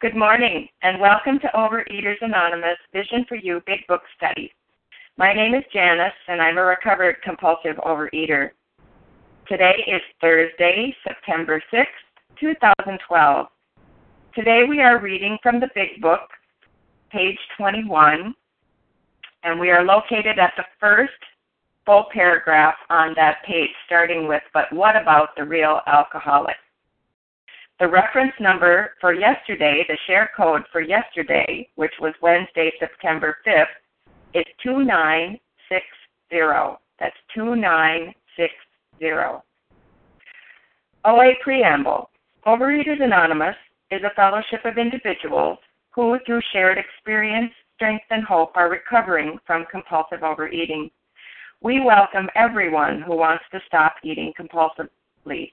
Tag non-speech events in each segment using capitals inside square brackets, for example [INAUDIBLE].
Good morning, and welcome to Overeaters Anonymous Vision for You Big Book Study. My name is Janice, and I'm a recovered compulsive overeater. Today is Thursday, September 6th, 2012. Today we are reading from the Big Book, page 21, and we are located at the first full paragraph on that page, starting with, But what about the real alcoholic? The reference number for yesterday, the share code for yesterday, which was Wednesday, September 5th, is 2960. That's 2960. OA Preamble Overeaters Anonymous is a fellowship of individuals who, through shared experience, strength, and hope, are recovering from compulsive overeating. We welcome everyone who wants to stop eating compulsively.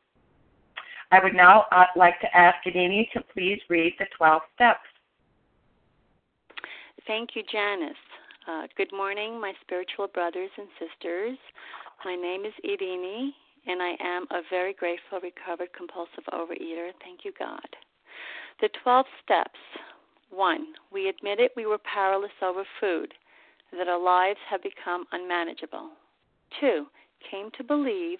I would now uh, like to ask Adini to please read the 12 steps. Thank you, Janice. Uh, good morning, my spiritual brothers and sisters. My name is Idini, and I am a very grateful, recovered compulsive overeater. Thank you, God. The 12 steps. One, we admitted we were powerless over food, that our lives had become unmanageable. Two, came to believe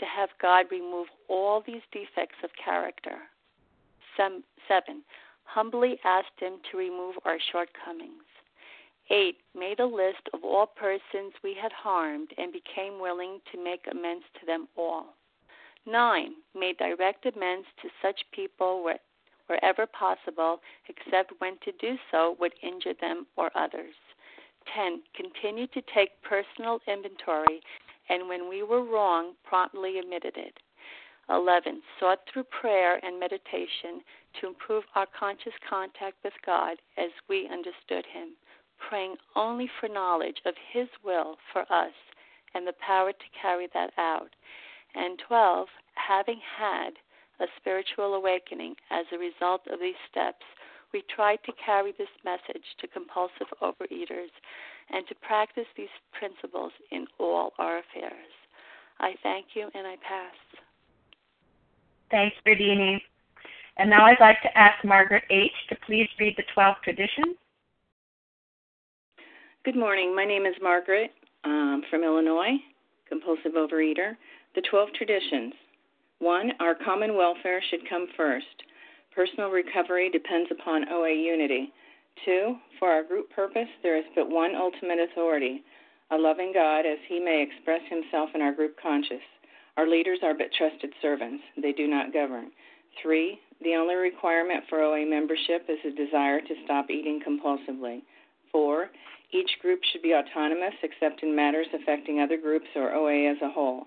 to have God remove all these defects of character. Seven, humbly asked Him to remove our shortcomings. Eight, made a list of all persons we had harmed and became willing to make amends to them all. Nine, made direct amends to such people where, wherever possible, except when to do so would injure them or others. 10. Continued to take personal inventory and when we were wrong, promptly admitted it. 11. Sought through prayer and meditation to improve our conscious contact with God as we understood Him, praying only for knowledge of His will for us and the power to carry that out. And 12. Having had a spiritual awakening as a result of these steps, we tried to carry this message to compulsive overeaters and to practice these principles in all our affairs. I thank you and I pass. Thanks, Berdini. And now I'd like to ask Margaret H. to please read the 12 traditions. Good morning. My name is Margaret um, from Illinois, compulsive overeater. The 12 traditions. One, our common welfare should come first. Personal recovery depends upon OA unity. Two, for our group purpose, there is but one ultimate authority a loving God as he may express himself in our group conscious. Our leaders are but trusted servants, they do not govern. Three, the only requirement for OA membership is a desire to stop eating compulsively. Four, each group should be autonomous except in matters affecting other groups or OA as a whole.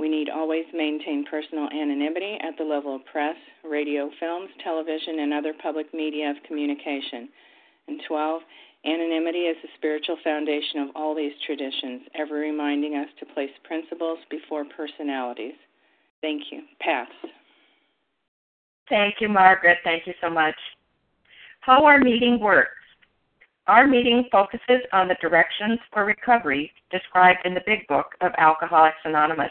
We need always maintain personal anonymity at the level of press, radio, films, television, and other public media of communication. And 12. Anonymity is the spiritual foundation of all these traditions, ever reminding us to place principles before personalities. Thank you. Pass. Thank you, Margaret. Thank you so much. How our meeting works. Our meeting focuses on the directions for recovery described in the Big Book of Alcoholics Anonymous.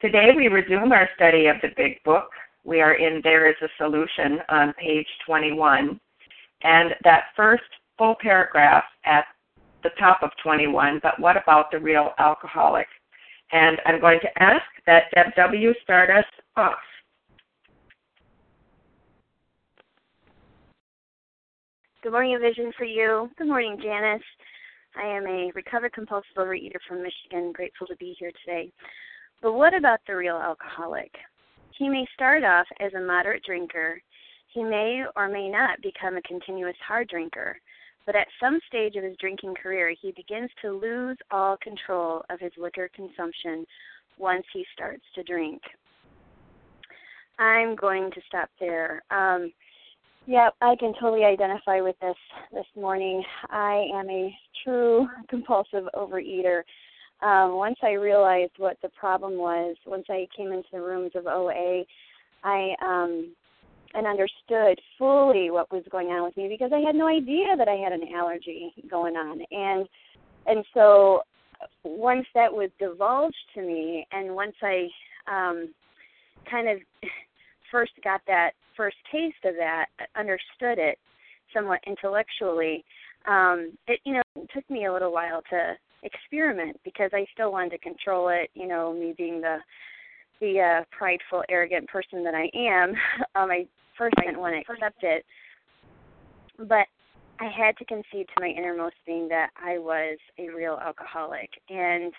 Today we resume our study of the Big Book. We are in There is a Solution on page 21. And that first full paragraph at the top of 21, but what about the real alcoholic? And I'm going to ask that Deb W. start us off. Good morning, Vision for You. Good morning, Janice. I am a recovered compulsive overeater from Michigan. Grateful to be here today. But what about the real alcoholic? He may start off as a moderate drinker. He may or may not become a continuous hard drinker but at some stage of his drinking career, he begins to lose all control of his liquor consumption once he starts to drink. I'm going to stop there. Um, yeah, I can totally identify with this this morning. I am a true compulsive overeater. Um, once I realized what the problem was, once I came into the rooms of OA, I um, and understood fully what was going on with me because I had no idea that I had an allergy going on. And and so once that was divulged to me and once I um kind of first got that first taste of that, understood it somewhat intellectually, um, it you know it took me a little while to experiment because I still wanted to control it, you know, me being the the uh, prideful, arrogant person that I am, [LAUGHS] um, I first didn't want to accept it. But I had to concede to my innermost being that I was a real alcoholic. And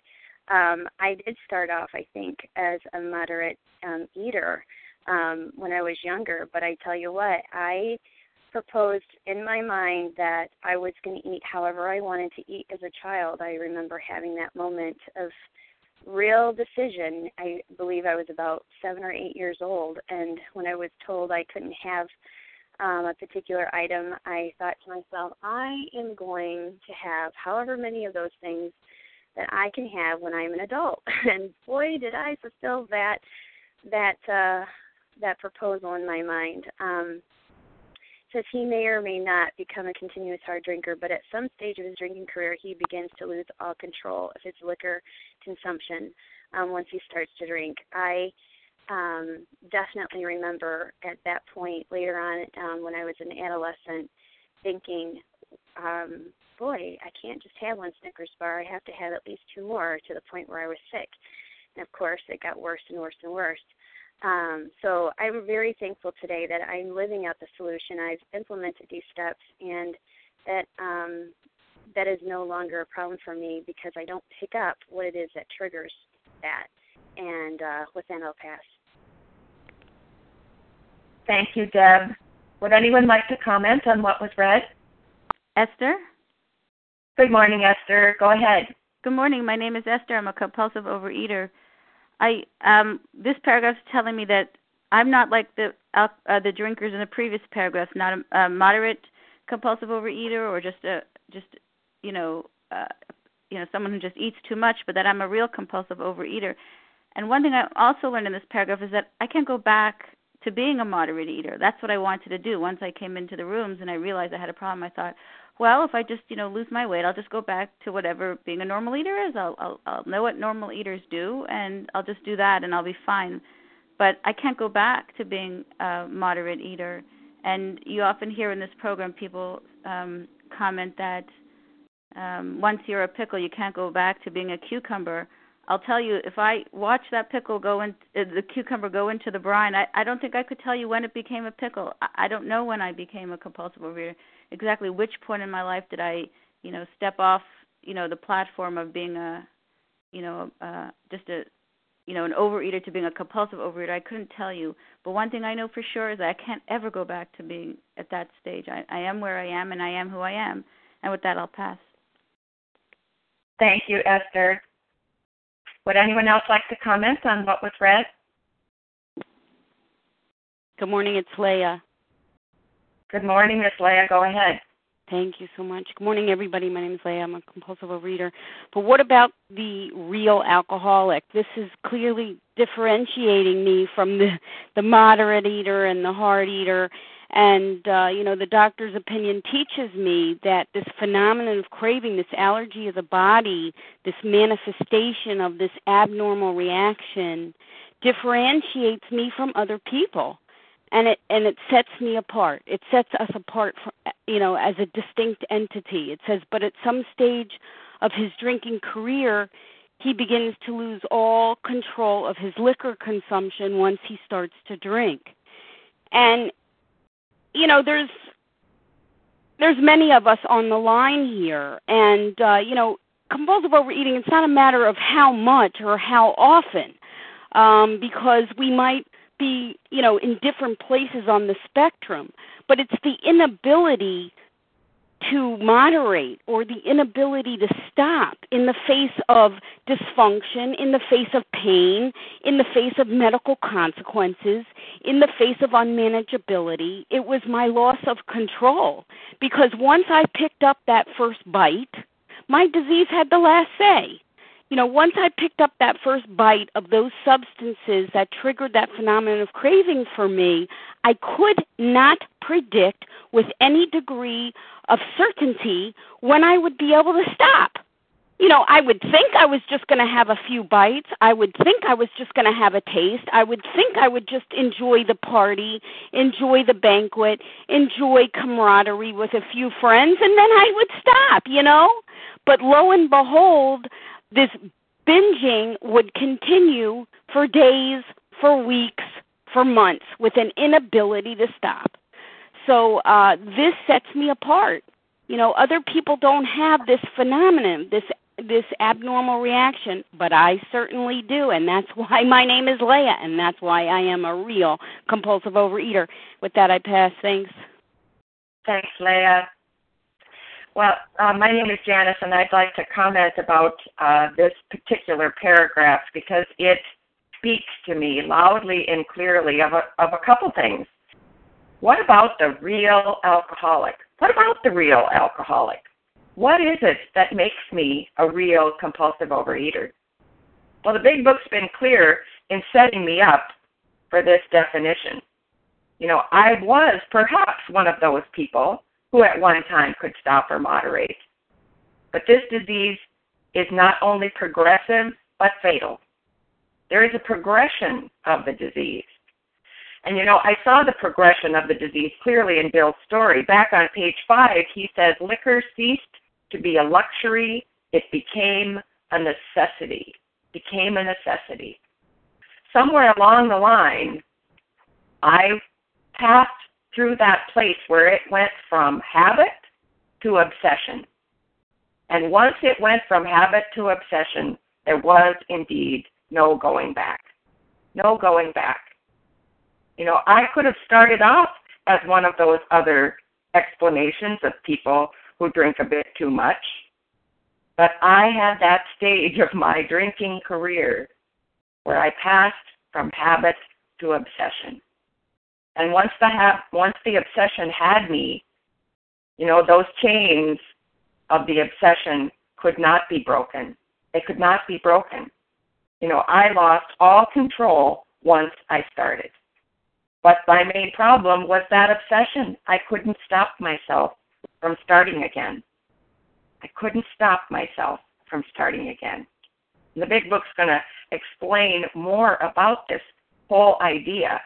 um, I did start off, I think, as a moderate um, eater um, when I was younger. But I tell you what, I proposed in my mind that I was going to eat however I wanted to eat as a child. I remember having that moment of real decision. I believe I was about seven or eight years old, and when I was told I couldn't have um, a particular item, I thought to myself, I am going to have however many of those things that I can have when I'm an adult. [LAUGHS] and boy, did I fulfill that that uh, that proposal in my mind. Um, says he may or may not become a continuous hard drinker, but at some stage of his drinking career, he begins to lose all control of his liquor consumption um, once he starts to drink. I um, definitely remember at that point later on um, when I was an adolescent thinking, um, boy, I can't just have one Snickers bar. I have to have at least two more to the point where I was sick. And of course, it got worse and worse and worse. Um, so I'm very thankful today that I'm living out the solution. I've implemented these steps, and that um, that is no longer a problem for me because I don't pick up what it is that triggers that. And uh, with that, I'll pass. Thank you, Deb. Would anyone like to comment on what was read? Esther? Good morning, Esther. Go ahead. Good morning. My name is Esther. I'm a compulsive overeater. I um this paragraph is telling me that I'm not like the uh, the drinkers in the previous paragraph, not a, a moderate compulsive overeater or just a just you know uh, you know someone who just eats too much, but that I'm a real compulsive overeater. And one thing I also learned in this paragraph is that I can't go back to being a moderate eater. That's what I wanted to do. Once I came into the rooms and I realized I had a problem, I thought, well, if I just you know lose my weight, I'll just go back to whatever being a normal eater is. I'll I'll, I'll know what normal eaters do, and I'll just do that, and I'll be fine. But I can't go back to being a moderate eater. And you often hear in this program people um, comment that um, once you're a pickle, you can't go back to being a cucumber. I'll tell you, if I watch that pickle go in, uh, the cucumber go into the brine, I, I don't think I could tell you when it became a pickle. I, I don't know when I became a compulsive overeater. Exactly which point in my life did I, you know, step off, you know, the platform of being a, you know, uh, just a, you know, an overeater to being a compulsive overeater. I couldn't tell you. But one thing I know for sure is that I can't ever go back to being at that stage. I, I am where I am, and I am who I am. And with that, I'll pass. Thank you, Esther. Would anyone else like to comment on what was read? Good morning, it's Leah. Good morning, Miss Leah. Go ahead. Thank you so much. Good morning, everybody. My name is Leah. I'm a compulsive overeater. But what about the real alcoholic? This is clearly differentiating me from the the moderate eater and the hard eater and uh, you know, the doctor's opinion teaches me that this phenomenon of craving, this allergy of the body, this manifestation of this abnormal reaction, differentiates me from other people, and it and it sets me apart. It sets us apart, from, you know, as a distinct entity. It says, but at some stage of his drinking career, he begins to lose all control of his liquor consumption once he starts to drink. And you know, there's there's many of us on the line here, and uh, you know, compulsive overeating. It's not a matter of how much or how often, um, because we might be, you know, in different places on the spectrum. But it's the inability to moderate or the inability to stop in the face of dysfunction, in the face of pain, in the face of medical consequences, in the face of unmanageability. It was my loss of control because once I picked up that first bite, my disease had the last say. You know, once I picked up that first bite of those substances that triggered that phenomenon of craving for me, I could not predict with any degree of certainty when I would be able to stop. You know, I would think I was just going to have a few bites. I would think I was just going to have a taste. I would think I would just enjoy the party, enjoy the banquet, enjoy camaraderie with a few friends, and then I would stop, you know? But lo and behold, this binging would continue for days, for weeks, for months with an inability to stop. So uh, this sets me apart. You know, other people don't have this phenomenon, this this abnormal reaction, but I certainly do, and that's [LAUGHS] why my name is Leah, and that's why I am a real compulsive overeater. With that, I pass. Thanks. Thanks, Leah. Well, uh, my name is Janice, and I'd like to comment about uh, this particular paragraph because it speaks to me loudly and clearly of a, of a couple things. What about the real alcoholic? What about the real alcoholic? What is it that makes me a real compulsive overeater? Well, the big book's been clear in setting me up for this definition. You know, I was perhaps one of those people who at one time could stop or moderate. But this disease is not only progressive, but fatal. There is a progression of the disease. And you know, I saw the progression of the disease clearly in Bill's story. Back on page five, he says liquor ceased to be a luxury, it became a necessity. Became a necessity. Somewhere along the line, I passed through that place where it went from habit to obsession. And once it went from habit to obsession, there was indeed no going back. No going back. You know, I could have started off as one of those other explanations of people who drink a bit too much. But I had that stage of my drinking career where I passed from habit to obsession. And once the ha- once the obsession had me, you know, those chains of the obsession could not be broken. They could not be broken. You know, I lost all control once I started. But my main problem was that obsession. I couldn't stop myself from starting again. I couldn't stop myself from starting again. The big book's going to explain more about this whole idea,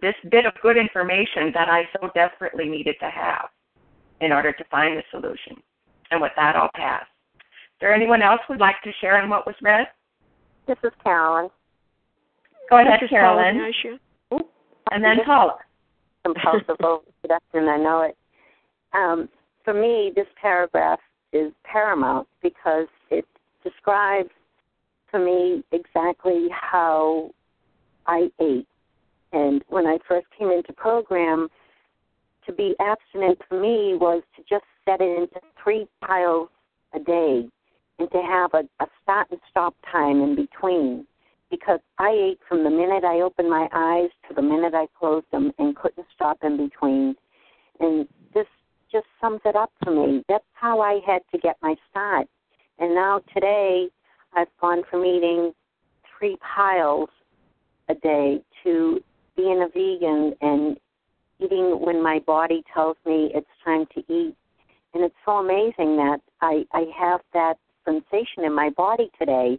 this this bit of good information that I so desperately needed to have in order to find the solution. And with that, I'll pass. Is there anyone else who'd like to share on what was read? This is Carolyn. Go ahead, Carolyn. Paula, and then Paula. Compulsive [LAUGHS] overproduction, I know it. Um, for me, this paragraph is paramount because it describes for me exactly how I ate. And when I first came into program, to be abstinent for me was to just set it into three piles a day and to have a, a start and stop time in between because I ate from the minute I opened my eyes to the minute I closed them and couldn't stop in between. And this just sums it up for me. That's how I had to get my start. And now today, I've gone from eating three piles a day to being a vegan and eating when my body tells me it's time to eat. And it's so amazing that I, I have that sensation in my body today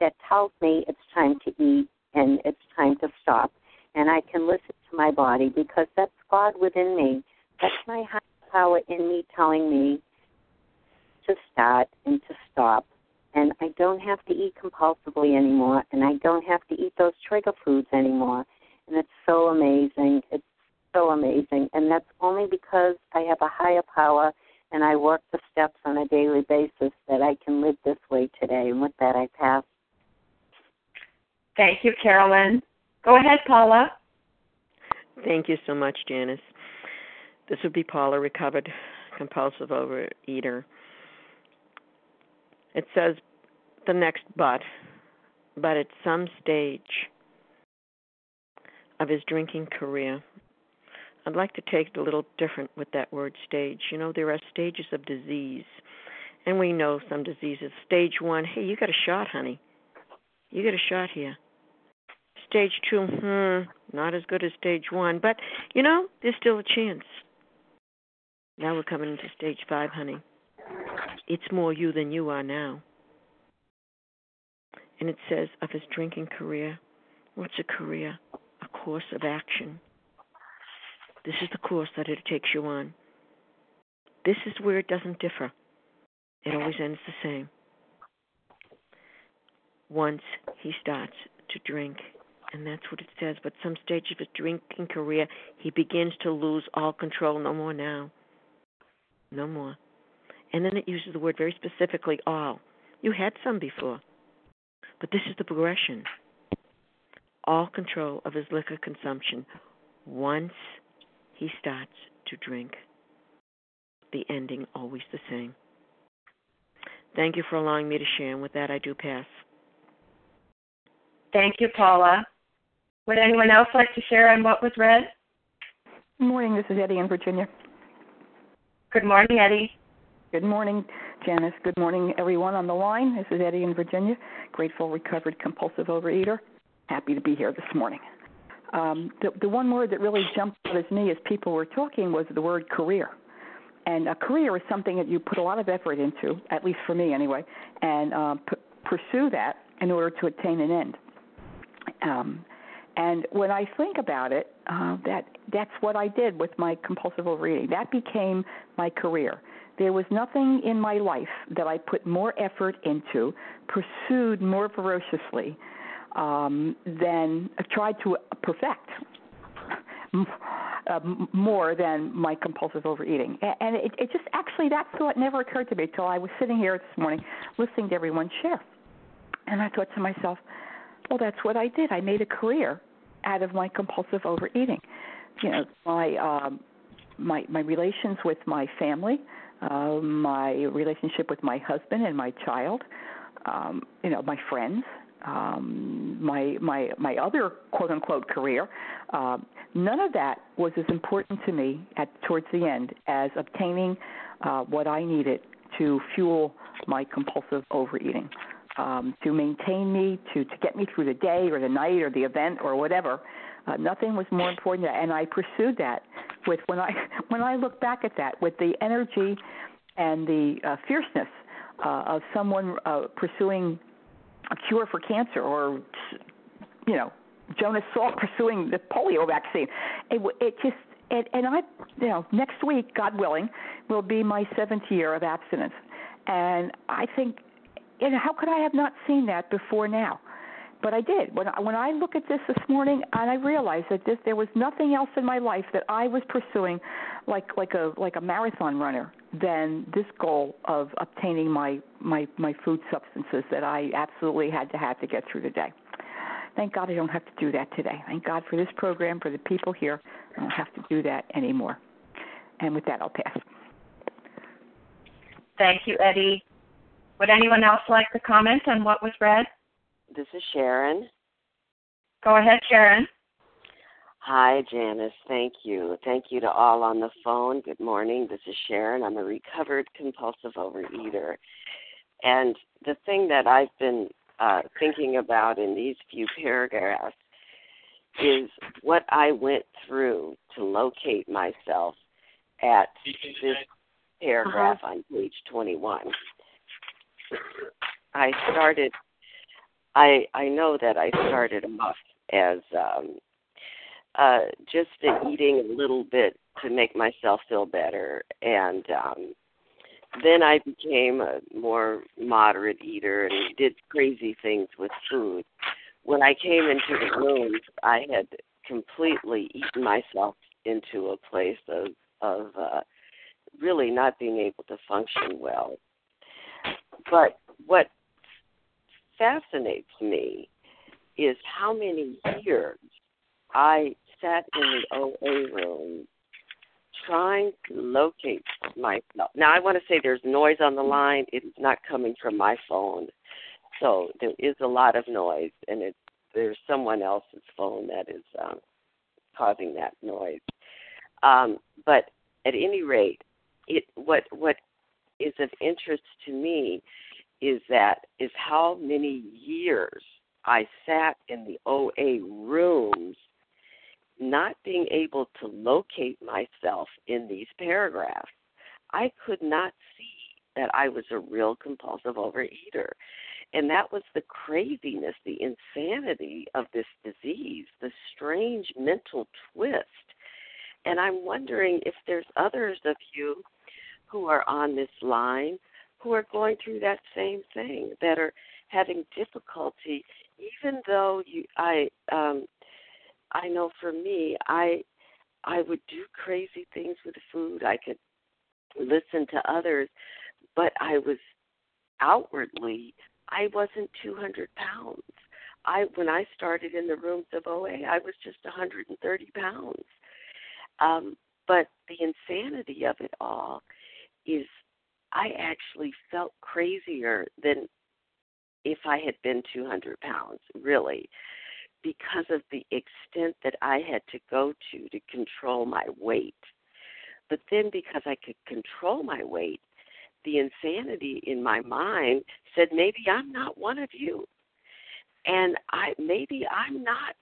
that tells me it's time to eat and it's time to stop. And I can listen to my body because that's God within me. That's my higher power in me telling me to start and to stop. And I don't have to eat compulsively anymore, and I don't have to eat those trigger foods anymore. And it's so amazing. It's so amazing. And that's only because I have a higher power and I work the steps on a daily basis that I can live this way today. And with that, I pass. Thank you, Carolyn. Go ahead, Paula. Thank you so much, Janice. This would be Paula, recovered compulsive overeater. It says the next but, but at some stage of his drinking career, I'd like to take it a little different with that word stage. You know, there are stages of disease, and we know some diseases. Stage one, hey, you got a shot, honey. You got a shot here. Stage two, hmm, not as good as stage one, but you know, there's still a chance. Now we're coming into stage five, honey. It's more you than you are now. And it says of his drinking career, what's a career? Course of action. This is the course that it takes you on. This is where it doesn't differ. It always ends the same. Once he starts to drink, and that's what it says. But some stage of his drinking career, he begins to lose all control. No more now. No more. And then it uses the word very specifically all. You had some before. But this is the progression. All control of his liquor consumption once he starts to drink. The ending always the same. Thank you for allowing me to share, and with that, I do pass. Thank you, Paula. Would anyone else like to share on what was read? Good morning. This is Eddie in Virginia. Good morning, Eddie. Good morning, Janice. Good morning, everyone on the line. This is Eddie in Virginia, grateful, recovered, compulsive overeater. Happy to be here this morning. Um, the, the one word that really jumped out at me as people were talking was the word career. And a career is something that you put a lot of effort into, at least for me anyway, and uh, p- pursue that in order to attain an end. Um, and when I think about it, uh, that that's what I did with my compulsive overeating. That became my career. There was nothing in my life that I put more effort into, pursued more ferociously, um, than tried to perfect uh, more than my compulsive overeating. And it, it just actually that thought never occurred to me until I was sitting here this morning listening to everyone share. And I thought to myself, well, that's what I did. I made a career out of my compulsive overeating. You know, my um, my my relations with my family, uh, my relationship with my husband and my child, um, you know, my friends, um, my my my other quote unquote career. Uh, none of that was as important to me at towards the end as obtaining uh, what I needed to fuel my compulsive overeating, um, to maintain me, to to get me through the day or the night or the event or whatever. Uh, nothing was more important, and I pursued that with when I [LAUGHS] when I look back at that with the energy and the uh, fierceness uh, of someone uh, pursuing a cure for cancer or you know Jonas Salk [LAUGHS] pursuing the polio vaccine. It, it just and, and I you know next week, God willing, will be my seventh year of abstinence, and I think you know how could I have not seen that before now? But I did. When I, when I look at this this morning, and I realized that this there was nothing else in my life that I was pursuing, like like a like a marathon runner, than this goal of obtaining my my my food substances that I absolutely had to have to get through the day. Thank God I don't have to do that today. Thank God for this program, for the people here. I don't have to do that anymore. And with that, I'll pass. Thank you, Eddie. Would anyone else like to comment on what was read? This is Sharon. Go ahead, Sharon. Hi, Janice. Thank you. Thank you to all on the phone. Good morning. This is Sharon. I'm a recovered compulsive overeater. And the thing that I've been uh, thinking about in these few paragraphs is what I went through to locate myself at this paragraph uh-huh. on page 21. I started I I know that I started off as um uh just eating a little bit to make myself feel better and um then I became a more moderate eater and did crazy things with food. When I came into the rooms, I had completely eaten myself into a place of of uh really not being able to function well. But what fascinates me is how many years I sat in the OA room trying to locate myself. Now, I want to say there's noise on the line. It is not coming from my phone. So there is a lot of noise, and it, there's someone else's phone that is um, causing that noise. Um, but at any rate, it what what is of interest to me is that is how many years I sat in the OA rooms not being able to locate myself in these paragraphs. I could not see that I was a real compulsive overeater. And that was the craziness, the insanity of this disease, the strange mental twist. And I'm wondering if there's others of you who are on this line who are going through that same thing that are having difficulty even though you i um i know for me i i would do crazy things with food. I could listen to others but i was outwardly i wasn't 200 pounds. I when i started in the rooms of oa i was just 130 pounds. Um but the insanity of it all is I actually felt crazier than if I had been 200 pounds, really, because of the extent that I had to go to to control my weight. But then, because I could control my weight, the insanity in my mind said, maybe I'm not one of you. And I maybe I'm not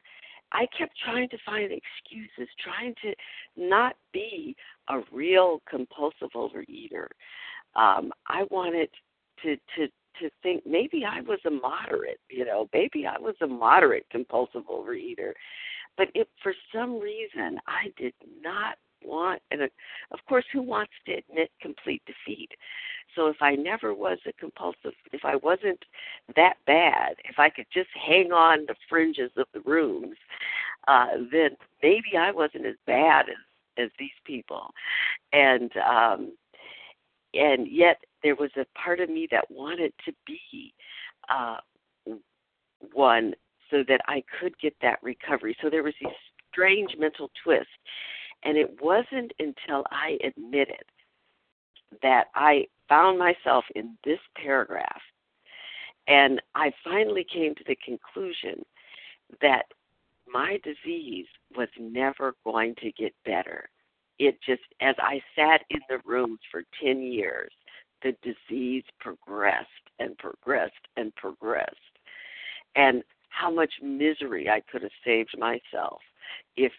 I kept trying to find excuses, trying to not be a real compulsive overeater um, I wanted to to to think maybe I was a moderate, you know, maybe I was a moderate compulsive overeater. But if for some reason I did not want, and of course, who wants to admit complete defeat? So if I never was a compulsive, if I wasn't that bad, if I could just hang on the fringes of the rooms, uh, then maybe I wasn't as bad as as these people. And um, and yet there was a part of me that wanted to be uh, one so that I could get that recovery. So there was these strange mental twist. And it wasn't until I admitted that I found myself in this paragraph and I finally came to the conclusion that my disease was never going to get better. It just, as I sat in the rooms for 10 years, the disease progressed and progressed and progressed. And how much misery I could have saved myself if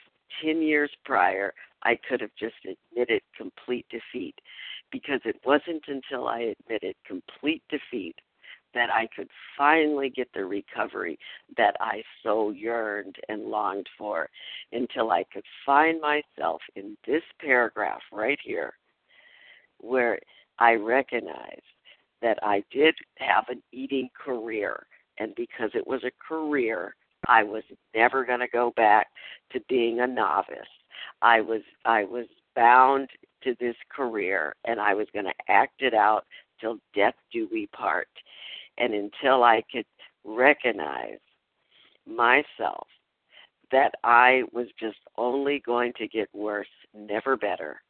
10 years prior I could have just admitted complete defeat. Because it wasn't until I admitted complete defeat that I could finally get the recovery that I so yearned and longed for until I could find myself in this paragraph right here where I recognized that I did have an eating career. And because it was a career, I was never going to go back to being a novice. I was I was bound to this career and I was going to act it out till death do we part. And until I could recognize myself that I was just only going to get worse, never better,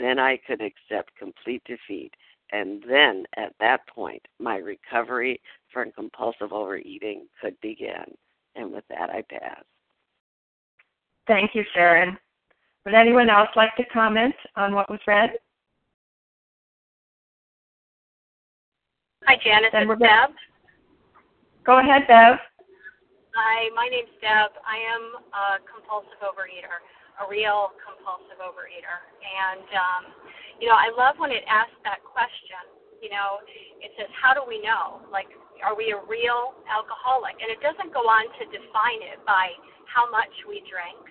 then I could accept complete defeat. And then at that point, my recovery from compulsive overeating could begin. And with that, I pass. Thank you, Sharon. Would anyone else like to comment on what was read? Hi, Janice. Then it's Deb. Go ahead, Deb. Hi, my name's Deb. I am a compulsive overeater, a real compulsive overeater. And, um, you know, I love when it asks that question. You know, it says, how do we know? Like, are we a real alcoholic? And it doesn't go on to define it by how much we drink,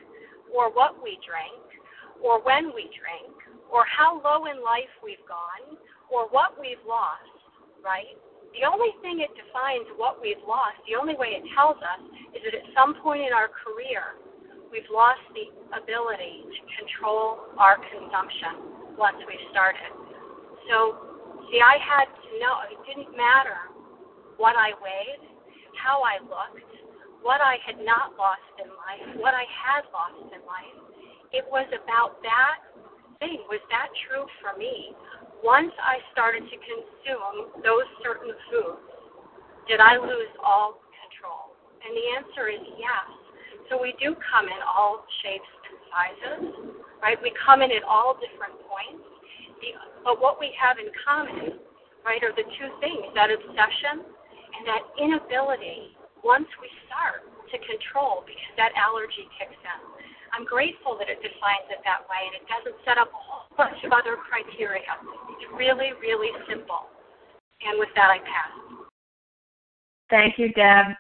or what we drink, or when we drink, or how low in life we've gone, or what we've lost right? The only thing it defines what we've lost, the only way it tells us, is that at some point in our career, we've lost the ability to control our consumption once we've started. So, see, I had to know, it didn't matter what I weighed, how I looked, what I had not lost in life, what I had lost in life. It was about that thing. Was that true for me? Once I started to consume those certain foods, did I lose all control? And the answer is yes. So we do come in all shapes and sizes, right? We come in at all different points. But what we have in common, right, are the two things that obsession and that inability, once we start, to control because that allergy kicks in. I'm grateful that it defines it that way and it doesn't set up a whole bunch of other criteria. It's really, really simple. And with that, I pass. Thank you, Deb.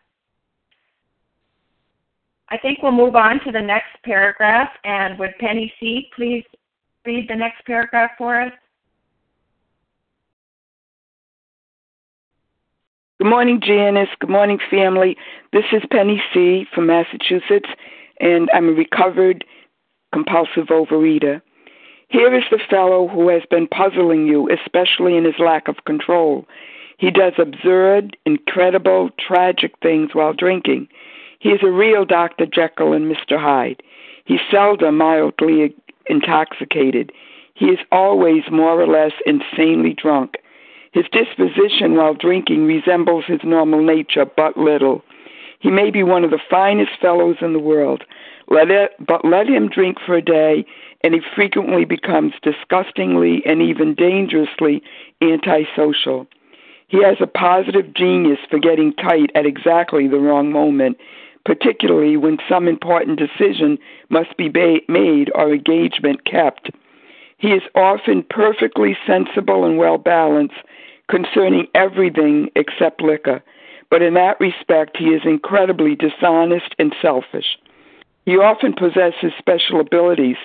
I think we'll move on to the next paragraph. And would Penny C. please read the next paragraph for us? Good morning, Janice. Good morning, family. This is Penny C. from Massachusetts, and I'm a recovered compulsive overeater. Here is the fellow who has been puzzling you, especially in his lack of control. He does absurd, incredible, tragic things while drinking. He is a real Dr. Jekyll and Mr. Hyde. He's seldom mildly intoxicated. He is always more or less insanely drunk. His disposition while drinking resembles his normal nature but little. He may be one of the finest fellows in the world. Let it, but let him drink for a day, and he frequently becomes disgustingly and even dangerously antisocial. He has a positive genius for getting tight at exactly the wrong moment, particularly when some important decision must be ba- made or engagement kept. He is often perfectly sensible and well balanced concerning everything except liquor but in that respect, he is incredibly dishonest and selfish. He often possesses special abilities,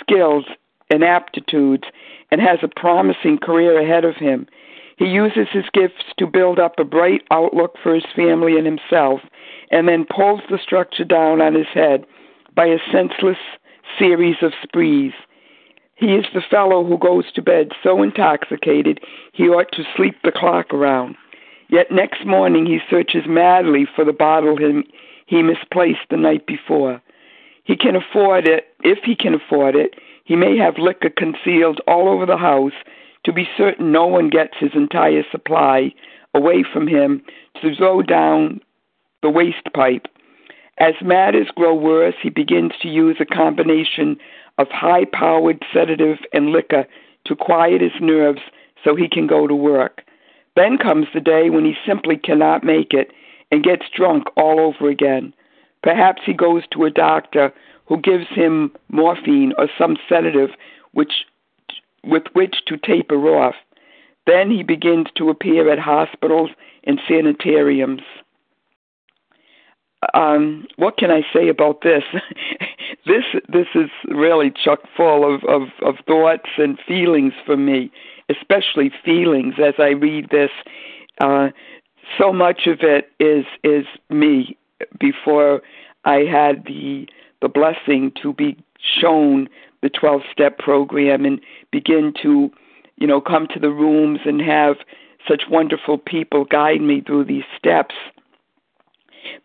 skills, and aptitudes, and has a promising career ahead of him. He uses his gifts to build up a bright outlook for his family and himself, and then pulls the structure down on his head by a senseless series of sprees. He is the fellow who goes to bed so intoxicated he ought to sleep the clock around. Yet next morning he searches madly for the bottle he misplaced the night before. He can afford it, if he can afford it. He may have liquor concealed all over the house to be certain no one gets his entire supply away from him to throw down the waste pipe. As matters grow worse, he begins to use a combination of high powered sedative and liquor to quiet his nerves so he can go to work. Then comes the day when he simply cannot make it and gets drunk all over again. Perhaps he goes to a doctor who gives him morphine or some sedative which with which to taper off. Then he begins to appear at hospitals and sanitariums. Um, what can I say about this? [LAUGHS] this this is really chock full of, of, of thoughts and feelings for me, especially feelings as I read this. Uh, so much of it is is me before I had the the blessing to be shown the 12 step program and begin to, you know, come to the rooms and have such wonderful people guide me through these steps.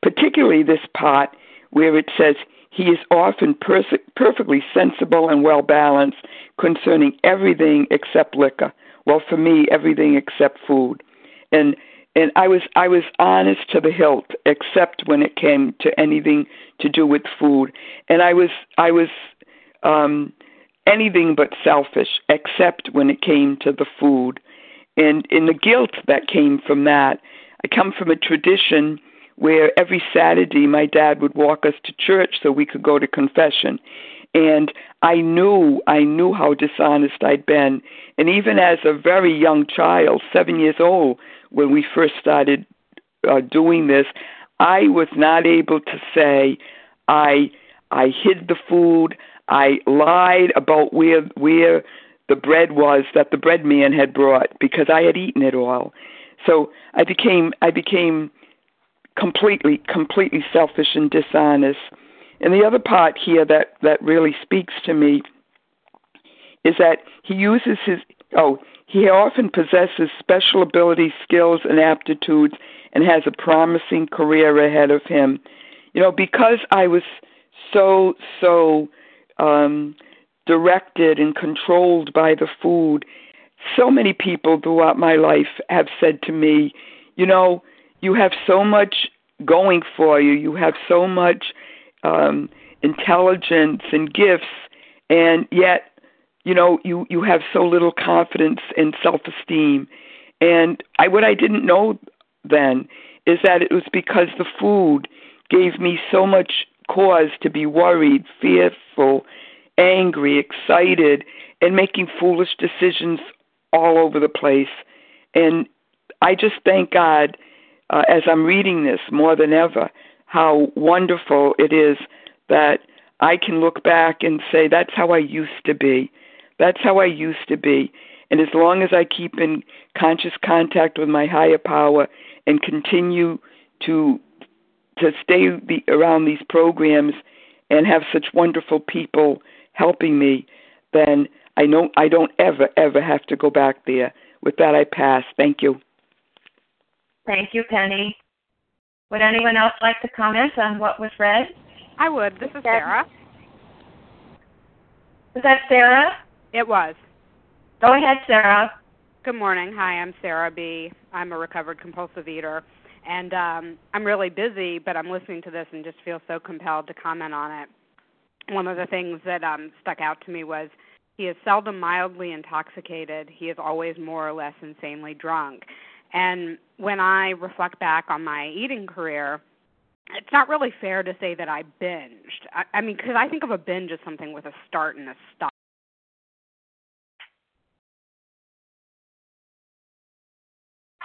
Particularly this part where it says, He is often pers- perfectly sensible and well balanced concerning everything except liquor. Well, for me, everything except food. And and I was I was honest to the hilt, except when it came to anything to do with food. And I was I was um, anything but selfish, except when it came to the food. And in the guilt that came from that, I come from a tradition where every Saturday my dad would walk us to church so we could go to confession. And I knew, I knew how dishonest I'd been. And even as a very young child, seven years old, when we first started uh, doing this, I was not able to say, I, I hid the food, I lied about where where the bread was that the bread man had brought because I had eaten it all. So I became I became completely completely selfish and dishonest. And the other part here that that really speaks to me is that he uses his oh he often possesses special abilities, skills, and aptitudes, and has a promising career ahead of him. You know, because I was so so um, directed and controlled by the food. So many people throughout my life have said to me, you know, you have so much going for you, you have so much um, intelligence and gifts, and yet, you know, you, you have so little confidence and self esteem. And I, what I didn't know then is that it was because the food gave me so much cause to be worried, fearful, angry, excited, and making foolish decisions all over the place. And I just thank God uh, as I'm reading this more than ever how wonderful it is that I can look back and say, that's how I used to be. That's how I used to be. And as long as I keep in conscious contact with my higher power and continue to to stay the, around these programs and have such wonderful people helping me, then I know I don't ever ever have to go back there. With that, I pass. Thank you. Thank you, Penny. Would anyone else like to comment on what was read? I would. This is Sarah. Was that Sarah? It was. Go ahead, Sarah. Good morning. Hi, I'm Sarah B. I'm a recovered compulsive eater. And um, I'm really busy, but I'm listening to this and just feel so compelled to comment on it. One of the things that um, stuck out to me was he is seldom mildly intoxicated. He is always more or less insanely drunk. And when I reflect back on my eating career, it's not really fair to say that I binged. I, I mean, because I think of a binge as something with a start and a stop.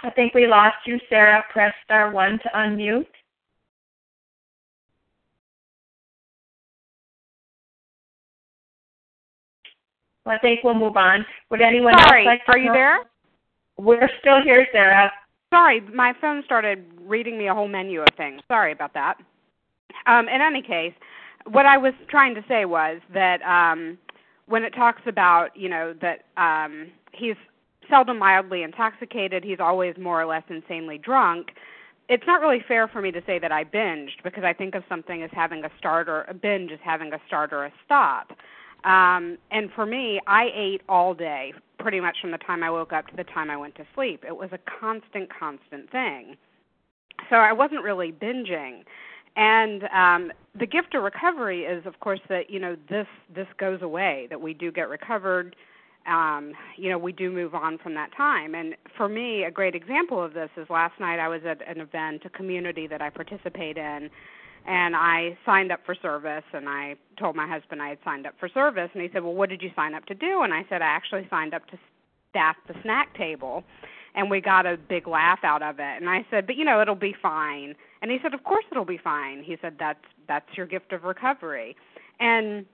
I think we lost you, Sarah. Press star one to unmute. Well, I think we'll move on. Would anyone Sorry, else like to are you there? We're still here, Sarah. Sorry, my phone started reading me a whole menu of things. Sorry about that. Um, in any case, what I was trying to say was that um, when it talks about, you know, that um, he's seldom mildly intoxicated. He's always more or less insanely drunk. It's not really fair for me to say that I binged because I think of something as having a start or a binge as having a start or a stop. Um, and for me, I ate all day, pretty much from the time I woke up to the time I went to sleep. It was a constant, constant thing. So I wasn't really binging. And um, the gift of recovery is, of course, that you know this this goes away. That we do get recovered um, you know, we do move on from that time. And for me, a great example of this is last night I was at an event, a community that I participate in, and I signed up for service and I told my husband I had signed up for service and he said, "Well, what did you sign up to do?" And I said, "I actually signed up to staff the snack table." And we got a big laugh out of it. And I said, "But you know, it'll be fine." And he said, "Of course it'll be fine." He said, "That's that's your gift of recovery." And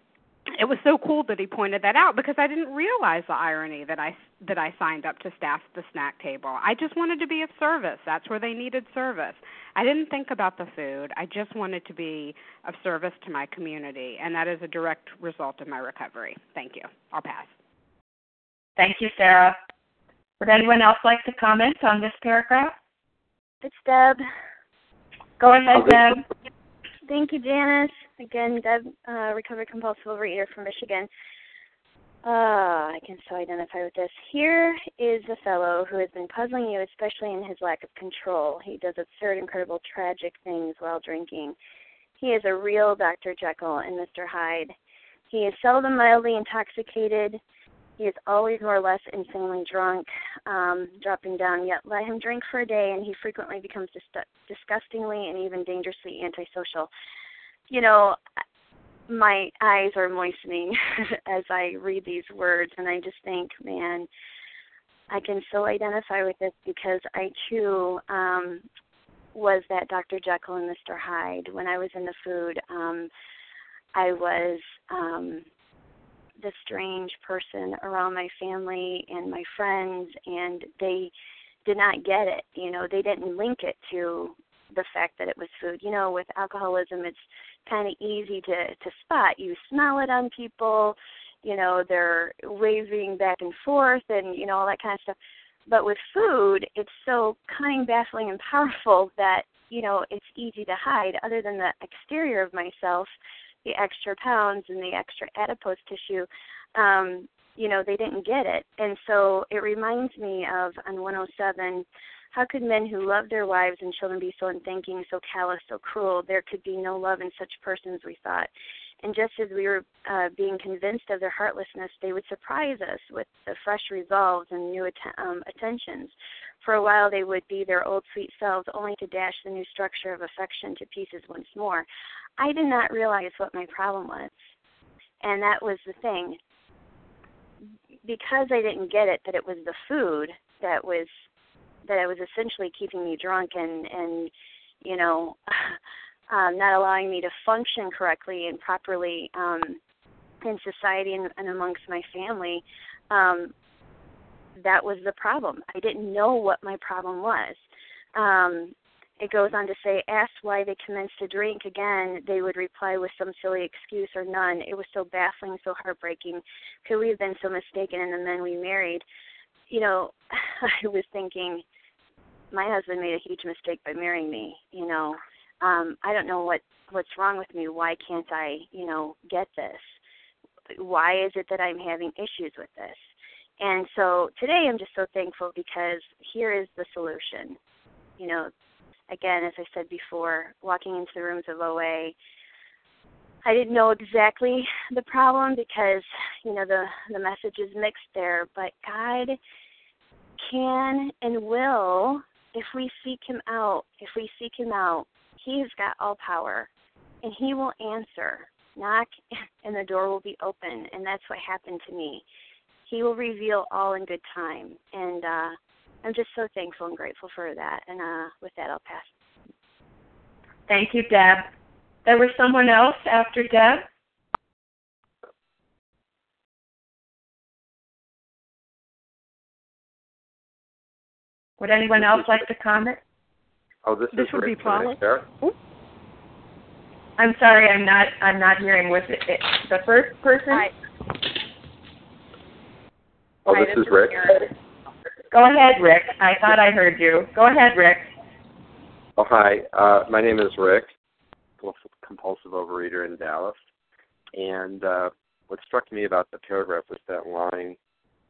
it was so cool that he pointed that out because I didn't realize the irony that I that I signed up to staff the snack table. I just wanted to be of service. That's where they needed service. I didn't think about the food. I just wanted to be of service to my community, and that is a direct result of my recovery. Thank you. I'll pass. Thank you, Sarah. Would anyone else like to comment on this paragraph? It's Deb. Go ahead, Deb. Thank you, Janice. Again, Deb, uh, recovered compulsive overeater from Michigan. Uh, I can so identify with this. Here is a fellow who has been puzzling you, especially in his lack of control. He does absurd, incredible, tragic things while drinking. He is a real Dr. Jekyll and Mr. Hyde. He is seldom mildly intoxicated. He is always more or less insanely drunk, um, dropping down. Yet let him drink for a day, and he frequently becomes dis- disgustingly and even dangerously antisocial. You know, my eyes are moistening [LAUGHS] as I read these words, and I just think, man, I can so identify with this because I too um, was that Dr. Jekyll and Mr. Hyde. When I was in the food, um, I was um, the strange person around my family and my friends and they did not get it you know they didn't link it to the fact that it was food. You know with alcoholism it's kind of easy to to spot. You smell it on people you know they're waving back and forth and you know all that kind of stuff. But with food it's so cunning baffling and powerful [LAUGHS] that you know it's easy to hide. Other than the exterior of myself the extra pounds and the extra adipose tissue, um, you know, they didn't get it. And so it reminds me of on 107 how could men who love their wives and children be so unthinking, so callous, so cruel? There could be no love in such persons, we thought. And just as we were uh, being convinced of their heartlessness, they would surprise us with the fresh resolves and new att- um, attentions. For a while, they would be their old sweet selves, only to dash the new structure of affection to pieces once more. I did not realize what my problem was. And that was the thing. Because I didn't get it that it was the food that was that I was essentially keeping me drunk and and you know [LAUGHS] um not allowing me to function correctly and properly um in society and, and amongst my family um that was the problem. I didn't know what my problem was. Um it goes on to say, asked why they commenced to drink again, they would reply with some silly excuse or none. It was so baffling, so heartbreaking. Could we have been so mistaken in the men we married? You know, [LAUGHS] I was thinking, my husband made a huge mistake by marrying me. You know, um, I don't know what what's wrong with me. Why can't I, you know, get this? Why is it that I'm having issues with this? And so today I'm just so thankful because here is the solution. You know, again, as I said before, walking into the rooms of OA, I didn't know exactly the problem because you know the the message is mixed there, but God can and will if we seek him out, if we seek him out, he's got all power and he will answer. Knock [LAUGHS] and the door will be open and that's what happened to me. He will reveal all in good time and uh I'm just so thankful and grateful for that. And uh, with that, I'll pass. Thank you, Deb. There was someone else after Deb? Would anyone else like to comment? Oh, this, this is would Rick. be Paula. I'm sorry, I'm not. I'm not hearing. Was it, it the first person? Hi. Oh, Hi, this this is is Rick. Karen. Go ahead, Rick. I thought I heard you. Go ahead, Rick. Oh, hi. Uh, my name is Rick, compulsive overeater in Dallas. And uh, what struck me about the paragraph was that line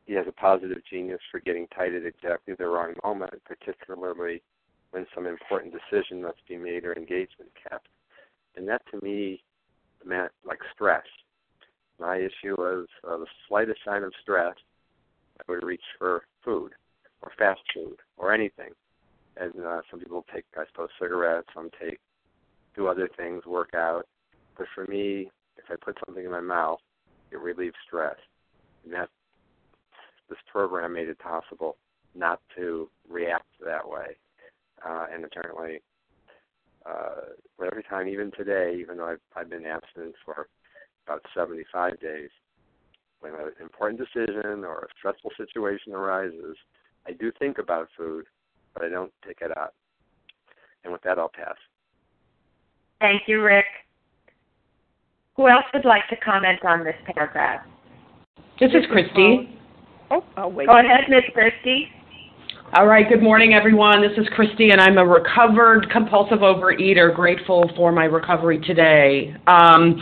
he has a positive genius for getting tight at exactly the wrong moment, particularly when some important decision must be made or engagement kept. And that to me meant like stress. My issue was uh, the slightest sign of stress, I would reach for food or fast food or anything. And uh, some people take, I suppose, cigarettes. Some take, do other things, work out. But for me, if I put something in my mouth, it relieves stress. And that this program made it possible not to react that way. Uh, and apparently, uh, every time, even today, even though I've, I've been abstinent for about 75 days, when an important decision or a stressful situation arises, I do think about food, but I don't take it out. And with that, I'll pass. Thank you, Rick. Who else would like to comment on this paragraph? This is Christy. Oh, oh wait. Go ahead, Miss Christy. All right, good morning, everyone. This is Christy, and I'm a recovered compulsive overeater, grateful for my recovery today. Um,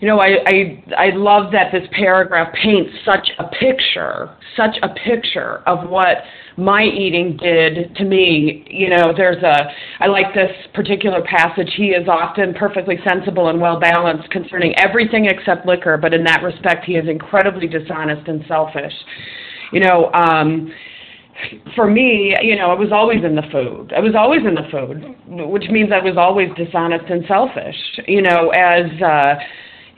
you know, I, I I love that this paragraph paints such a picture, such a picture of what my eating did to me. You know, there's a I like this particular passage. He is often perfectly sensible and well balanced concerning everything except liquor, but in that respect, he is incredibly dishonest and selfish. You know, um, for me, you know, I was always in the food. I was always in the food, which means I was always dishonest and selfish. You know, as uh,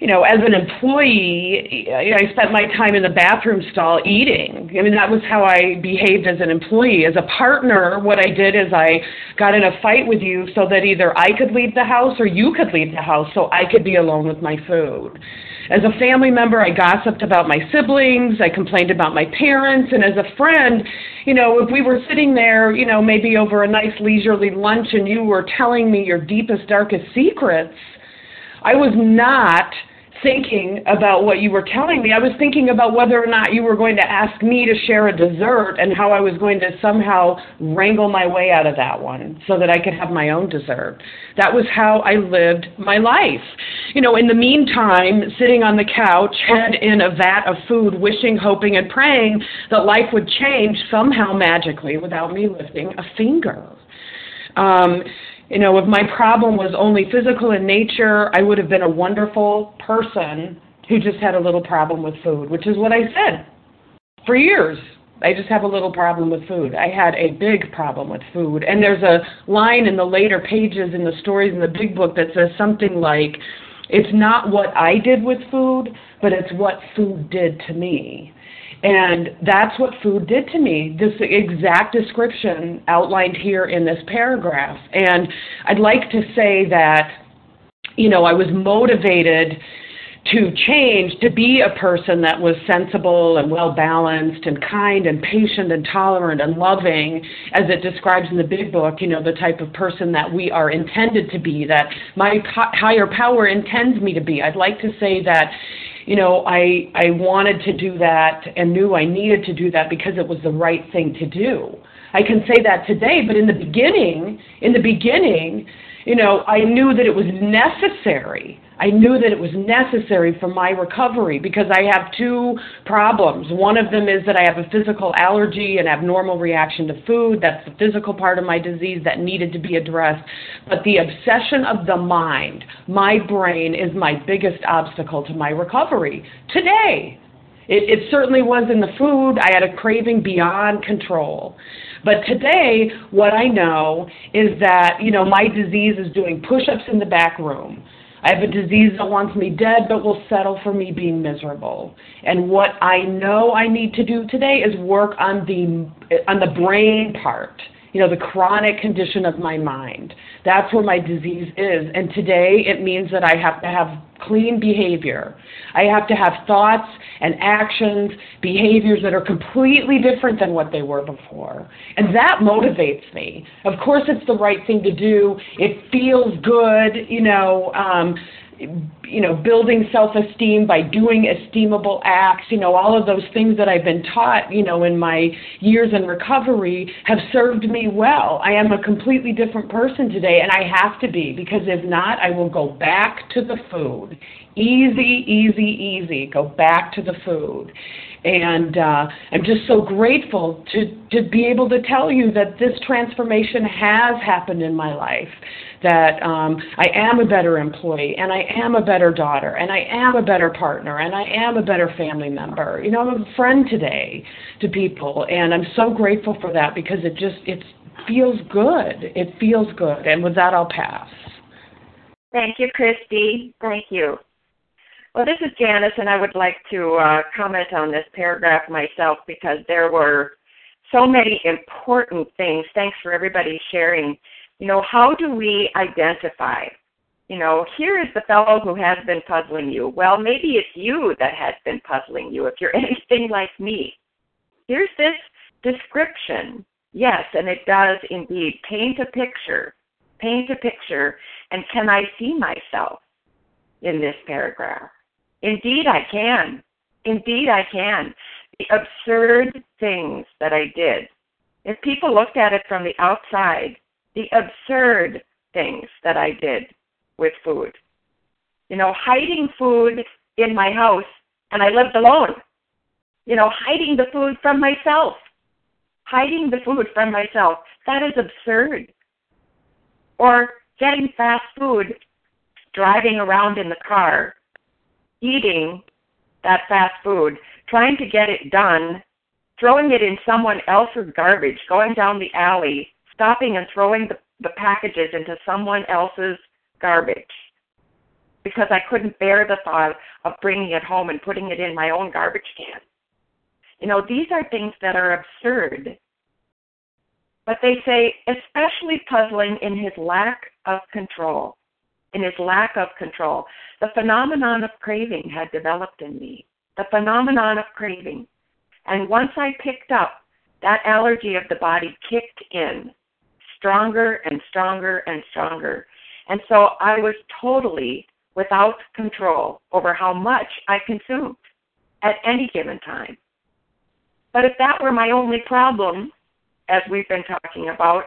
you know, as an employee, I spent my time in the bathroom stall eating. I mean, that was how I behaved as an employee. As a partner, what I did is I got in a fight with you so that either I could leave the house or you could leave the house so I could be alone with my food. As a family member, I gossiped about my siblings, I complained about my parents, and as a friend, you know, if we were sitting there, you know, maybe over a nice leisurely lunch and you were telling me your deepest, darkest secrets, I was not thinking about what you were telling me. I was thinking about whether or not you were going to ask me to share a dessert and how I was going to somehow wrangle my way out of that one so that I could have my own dessert. That was how I lived my life. You know, in the meantime, sitting on the couch, head in a vat of food, wishing, hoping, and praying that life would change somehow magically without me lifting a finger. Um, you know, if my problem was only physical in nature, I would have been a wonderful person who just had a little problem with food, which is what I said for years. I just have a little problem with food. I had a big problem with food. And there's a line in the later pages in the stories in the big book that says something like, it's not what I did with food, but it's what food did to me. And that's what food did to me. This exact description outlined here in this paragraph. And I'd like to say that, you know, I was motivated to change to be a person that was sensible and well balanced and kind and patient and tolerant and loving as it describes in the big book you know the type of person that we are intended to be that my higher power intends me to be i'd like to say that you know, I I wanted to do that and knew I needed to do that because it was the right thing to do. I can say that today, but in the beginning, in the beginning, you know, I knew that it was necessary I knew that it was necessary for my recovery because I have two problems. One of them is that I have a physical allergy and abnormal reaction to food. That's the physical part of my disease that needed to be addressed. But the obsession of the mind, my brain, is my biggest obstacle to my recovery today. It, it certainly was in the food. I had a craving beyond control. But today, what I know is that, you know, my disease is doing push ups in the back room. I have a disease that wants me dead but will settle for me being miserable. And what I know I need to do today is work on the on the brain part you know, the chronic condition of my mind. That's where my disease is. And today it means that I have to have clean behavior. I have to have thoughts and actions, behaviors that are completely different than what they were before. And that motivates me. Of course, it's the right thing to do. It feels good, you know. Um, you know, building self-esteem by doing esteemable acts, you know, all of those things that I've been taught, you know, in my years in recovery have served me well. I am a completely different person today, and I have to be because if not, I will go back to the food. Easy, easy, easy. Go back to the food. And uh, I'm just so grateful to, to be able to tell you that this transformation has happened in my life. That um, I am a better employee, and I am a better daughter, and I am a better partner, and I am a better family member. You know, I'm a friend today to people, and I'm so grateful for that because it just it feels good. It feels good. And with that, I'll pass. Thank you, Christy. Thank you. Well, this is Janice, and I would like to uh, comment on this paragraph myself because there were so many important things. Thanks for everybody sharing. You know, how do we identify? You know, here is the fellow who has been puzzling you. Well, maybe it's you that has been puzzling you if you're [LAUGHS] anything like me. Here's this description. Yes, and it does indeed paint a picture. Paint a picture. And can I see myself in this paragraph? Indeed, I can. Indeed, I can. The absurd things that I did. If people looked at it from the outside, the absurd things that I did with food. You know, hiding food in my house, and I lived alone. You know, hiding the food from myself. Hiding the food from myself. That is absurd. Or getting fast food, driving around in the car, eating that fast food, trying to get it done, throwing it in someone else's garbage, going down the alley, stopping and throwing the, the packages into someone else's garbage because I couldn't bear the thought of bringing it home and putting it in my own garbage can. You know, these are things that are absurd. But they say, especially puzzling in his lack of control in his lack of control. The phenomenon of craving had developed in me. The phenomenon of craving. And once I picked up, that allergy of the body kicked in stronger and stronger and stronger. And so I was totally without control over how much I consumed at any given time. But if that were my only problem, as we've been talking about,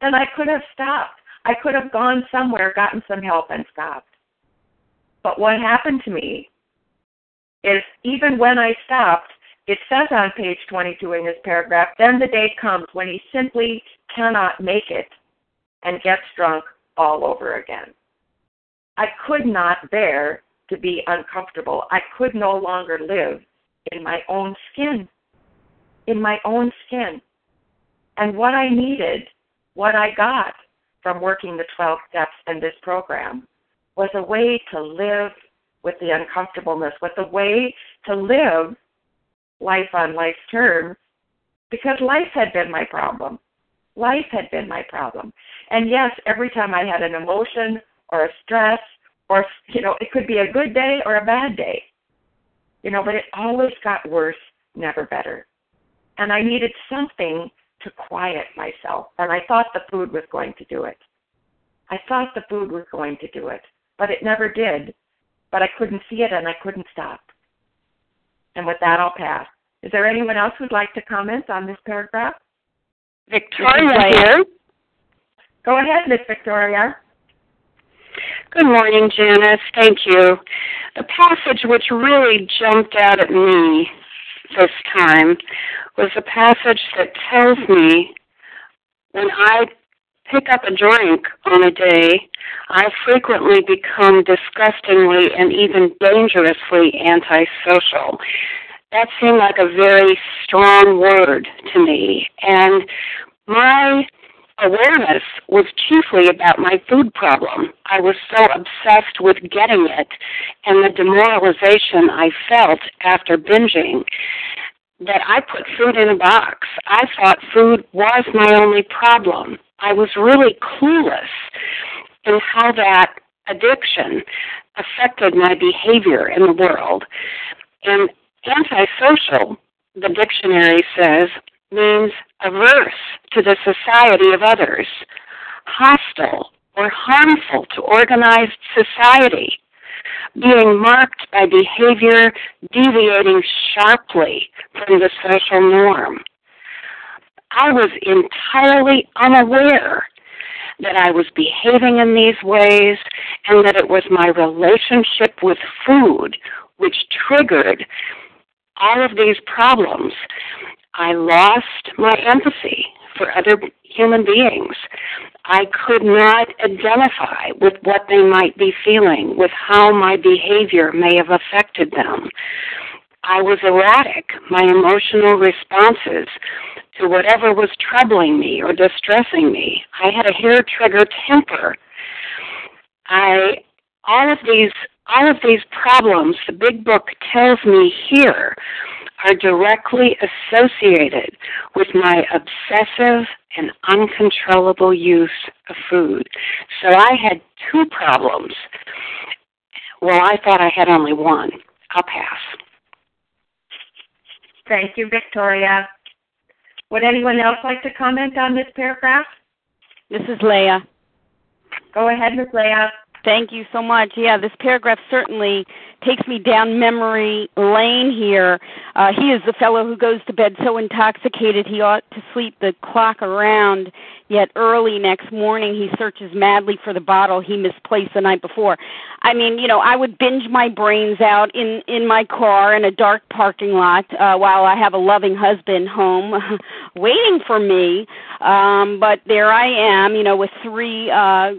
then I could have stopped. I could have gone somewhere, gotten some help, and stopped. But what happened to me is even when I stopped, it says on page 22 in this paragraph, then the day comes when he simply cannot make it and gets drunk all over again. I could not bear to be uncomfortable. I could no longer live in my own skin. In my own skin. And what I needed, what I got, from working the 12 steps in this program was a way to live with the uncomfortableness, with a way to live life on life's terms, because life had been my problem. Life had been my problem. And yes, every time I had an emotion or a stress, or, you know, it could be a good day or a bad day, you know, but it always got worse, never better. And I needed something to quiet myself. And I thought the food was going to do it. I thought the food was going to do it, but it never did. But I couldn't see it and I couldn't stop. And with that, I'll pass. Is there anyone else who'd like to comment on this paragraph? Victoria here. Go ahead, Miss Victoria. Good morning, Janice. Thank you. The passage which really jumped out at me this time was a passage that tells me when I pick up a drink on a day, I frequently become disgustingly and even dangerously antisocial. That seemed like a very strong word to me. And my awareness was chiefly about my food problem. I was so obsessed with getting it and the demoralization I felt after binging that I put food in a box. I thought food was my only problem. I was really clueless in how that addiction affected my behavior in the world. And antisocial, the dictionary says, means averse to the society of others, hostile or harmful to organized society, being marked by behavior deviating sharply from the social norm. I was entirely unaware that I was behaving in these ways and that it was my relationship with food which triggered all of these problems. I lost my empathy for other human beings. I could not identify with what they might be feeling, with how my behavior may have affected them. I was erratic. My emotional responses to whatever was troubling me or distressing me. I had a hair trigger temper. I all of these all of these problems the big book tells me here are directly associated with my obsessive and uncontrollable use of food. So I had two problems. Well, I thought I had only one. I'll pass. Thank you, Victoria. Would anyone else like to comment on this paragraph? This is Leah. Go ahead, Ms. Leah. Thank you so much. Yeah, this paragraph certainly takes me down memory lane here. Uh, he is the fellow who goes to bed so intoxicated he ought to sleep the clock around, yet early next morning he searches madly for the bottle he misplaced the night before. I mean, you know, I would binge my brains out in in my car in a dark parking lot uh, while I have a loving husband home [LAUGHS] waiting for me. Um, but there I am, you know, with three uh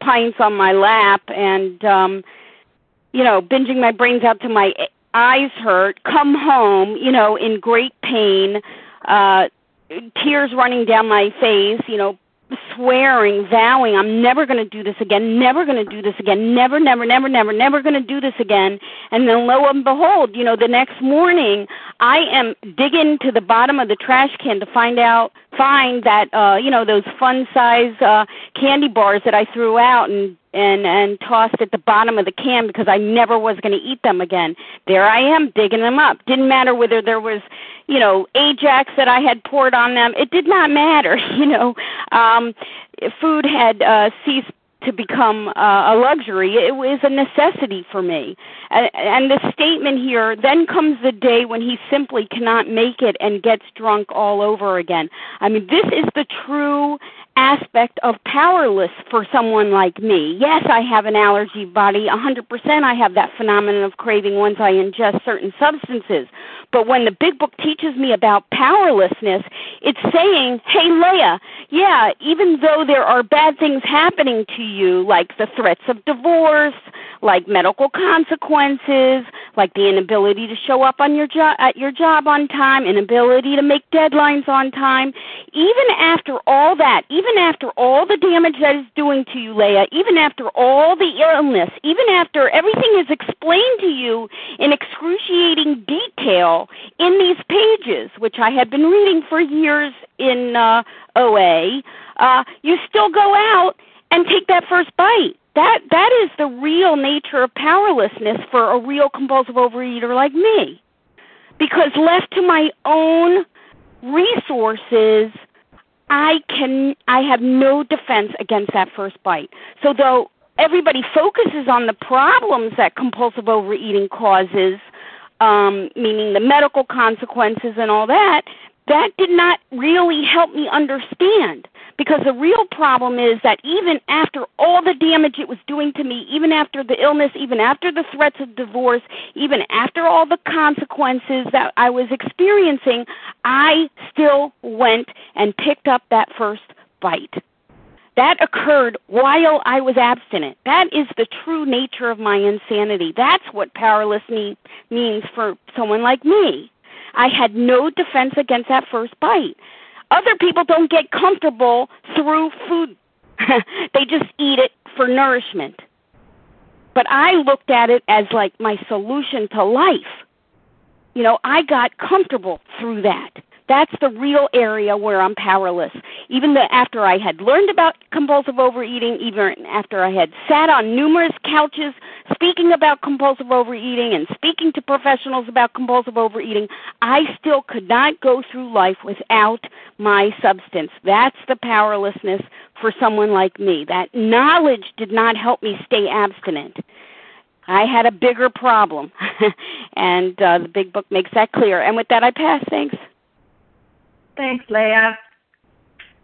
pints on my lap and um you know, binging my brains out to my eyes hurt, come home, you know, in great pain, uh tears running down my face, you know, swearing, vowing, I'm never going to do this again, never going to do this again, never, never, never, never, never going to do this again. And then lo and behold, you know, the next morning, I am digging to the bottom of the trash can to find out, find that, uh, you know, those fun size uh, candy bars that I threw out and and and tossed at the bottom of the can because I never was going to eat them again. There I am digging them up. Didn't matter whether there was, you know, Ajax that I had poured on them. It did not matter, [LAUGHS] you know. Um food had uh ceased to become uh, a luxury. It was a necessity for me. And, and the statement here then comes the day when he simply cannot make it and gets drunk all over again. I mean, this is the true aspect of powerless for someone like me. Yes, I have an allergy body. 100% I have that phenomenon of craving once I ingest certain substances. But when the big book teaches me about powerlessness, it's saying, hey, Leah, yeah, even though there are bad things happening to you, like the threats of divorce, like medical consequences, like the inability to show up on your job at your job on time, inability to make deadlines on time, even after all that, even after all the damage that is doing to you, Leah, even after all the illness, even after everything is explained to you in excruciating detail in these pages, which I had been reading for years in uh, OA, uh, you still go out and take that first bite. That that is the real nature of powerlessness for a real compulsive overeater like me. Because left to my own resources, I can I have no defense against that first bite. So though everybody focuses on the problems that compulsive overeating causes, um, meaning the medical consequences and all that, that did not really help me understand. Because the real problem is that even after all the damage it was doing to me, even after the illness, even after the threats of divorce, even after all the consequences that I was experiencing, I still went and picked up that first bite. That occurred while I was abstinent. That is the true nature of my insanity. That's what powerless means for someone like me. I had no defense against that first bite. Other people don't get comfortable through food. [LAUGHS] they just eat it for nourishment. But I looked at it as like my solution to life. You know, I got comfortable through that. That's the real area where I'm powerless. Even the, after I had learned about compulsive overeating, even after I had sat on numerous couches speaking about compulsive overeating and speaking to professionals about compulsive overeating, I still could not go through life without my substance. That's the powerlessness for someone like me. That knowledge did not help me stay abstinent. I had a bigger problem, [LAUGHS] and uh, the big book makes that clear. And with that, I pass. Thanks. Thanks, Leah.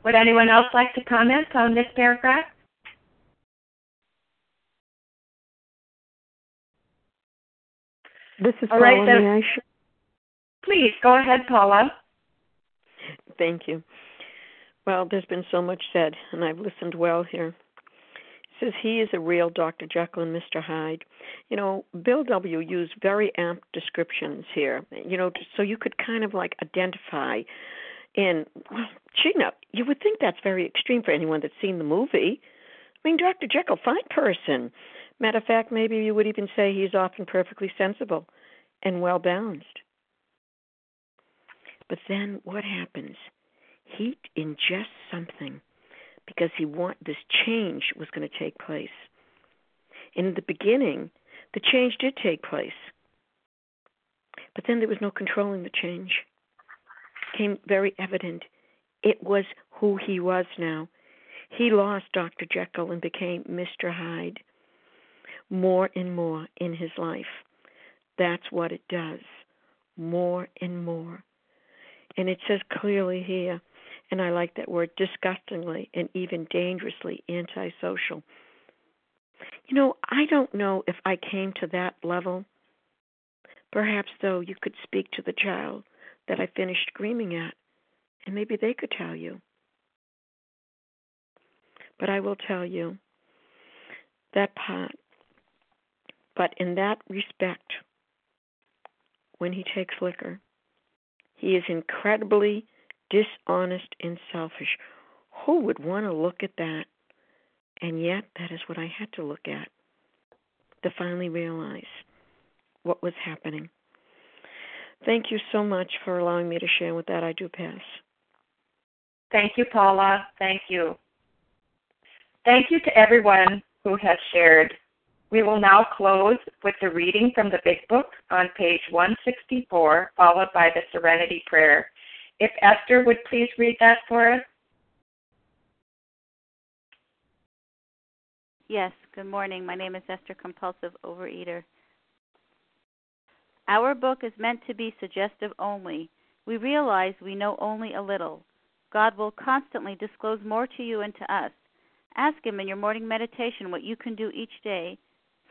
Would anyone else like to comment on this paragraph? This is All Paula. right. Sh- Please go ahead, Paula. Thank you. Well, there's been so much said, and I've listened well here. It says he is a real Dr. Jekyll and Mr. Hyde. You know, Bill W. used very apt descriptions here. You know, so you could kind of like identify. In well, Gina, you would think that's very extreme for anyone that's seen the movie. I mean, Dr. Jekyll, fine person. Matter of fact, maybe you would even say he's often perfectly sensible and well balanced. But then what happens? He ingests something because he want this change was going to take place. In the beginning, the change did take place. But then there was no controlling the change. It became very evident. It was who he was now. He lost Dr. Jekyll and became Mr. Hyde more and more in his life. That's what it does. More and more. And it says clearly here, and I like that word, disgustingly and even dangerously antisocial. You know, I don't know if I came to that level. Perhaps, though, you could speak to the child that I finished screaming at, and maybe they could tell you. But I will tell you that part. But in that respect, when he takes liquor, he is incredibly dishonest and selfish. Who would want to look at that? And yet, that is what I had to look at to finally realize what was happening. Thank you so much for allowing me to share. With that, I do pass. Thank you, Paula. Thank you. Thank you to everyone who has shared. We will now close with the reading from the Big Book on page 164, followed by the Serenity Prayer. If Esther would please read that for us. Yes, good morning. My name is Esther, compulsive overeater. Our book is meant to be suggestive only. We realize we know only a little. God will constantly disclose more to you and to us. Ask Him in your morning meditation what you can do each day